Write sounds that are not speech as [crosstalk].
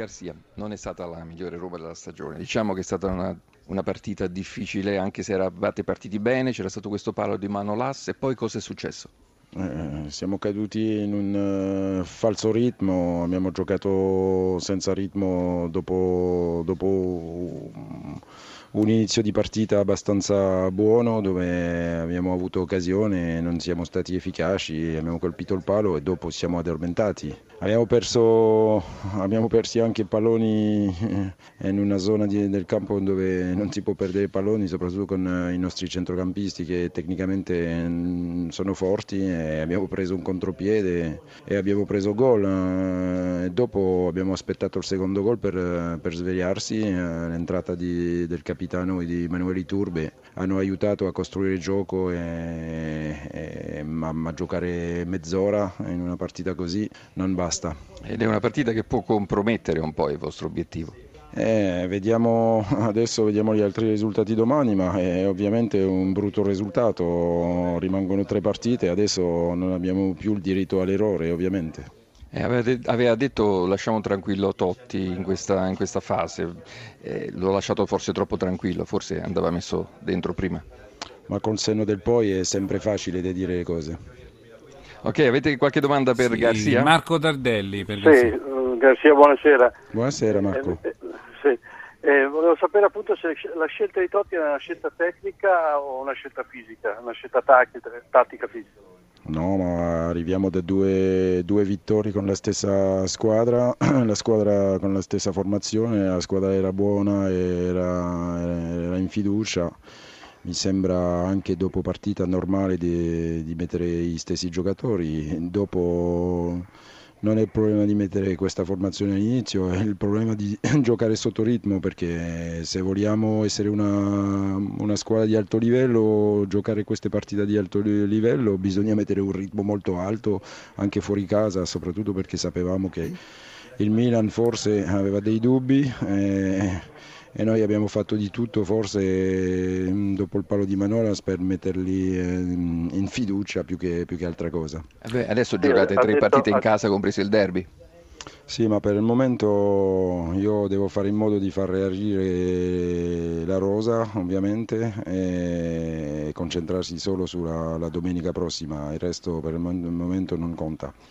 Garzia, non è stata la migliore Roma della stagione. Diciamo che è stata una, una partita difficile, anche se eravate partiti bene, c'era stato questo palo di mano l'asse, e poi cosa è successo? Eh, siamo caduti in un uh, falso ritmo, abbiamo giocato senza ritmo dopo, dopo un inizio di partita abbastanza buono dove abbiamo avuto occasione, non siamo stati efficaci, abbiamo colpito il palo e dopo siamo addormentati. Abbiamo perso, abbiamo persi anche palloni in una zona di, del campo dove non si può perdere palloni, soprattutto con i nostri centrocampisti che tecnicamente mm, sono forti e abbiamo preso un contropiede e abbiamo preso gol. E dopo abbiamo aspettato il secondo gol per, per svegliarsi, eh, l'entrata di, del capitano di Emanuele Turbe hanno aiutato a costruire il gioco e, e, ma, ma giocare mezz'ora in una partita così non basta. Ed è una partita che può compromettere un po' il vostro obiettivo. Eh, vediamo, [laughs] adesso vediamo gli altri risultati domani, ma è ovviamente un brutto risultato. Rimangono tre partite, adesso non abbiamo più il diritto all'errore, ovviamente. Eh, aveva detto lasciamo tranquillo Totti in questa, in questa fase, eh, l'ho lasciato forse troppo tranquillo, forse andava messo dentro prima. Ma col senno del poi è sempre facile di dire le cose. Ok, avete qualche domanda per Sì, Garzia? Marco Dardelli. Per Sì, Garzia. Garzia, buonasera. Buonasera Marco. Eh, eh, sì. Eh, volevo sapere appunto se la scelta di Totti è una scelta tecnica o una scelta fisica, una scelta tattica, tattica fisica. No, ma arriviamo da due, due vittorie con la stessa squadra, [clears throat] la squadra con la stessa formazione, la squadra era buona, era, era in fiducia. Mi sembra anche dopo partita normale di, di mettere gli stessi giocatori. Dopo non è il problema di mettere questa formazione all'inizio, è il problema di [laughs] giocare sotto ritmo perché se vogliamo essere una, una, squadra di alto livello, giocare queste partite di alto livello, bisogna mettere un ritmo molto alto anche fuori casa, soprattutto perché sapevamo che il Milan forse aveva dei dubbi. Eh, e noi abbiamo fatto di tutto forse dopo il palo di Manolas per metterli in fiducia più che, più che altra cosa. Eh beh, adesso giocate tre partite in casa compreso il derby. Sì, ma per il momento io devo fare in modo di far reagire la rosa, ovviamente, e concentrarsi solo sulla domenica prossima, il resto per il momento non conta.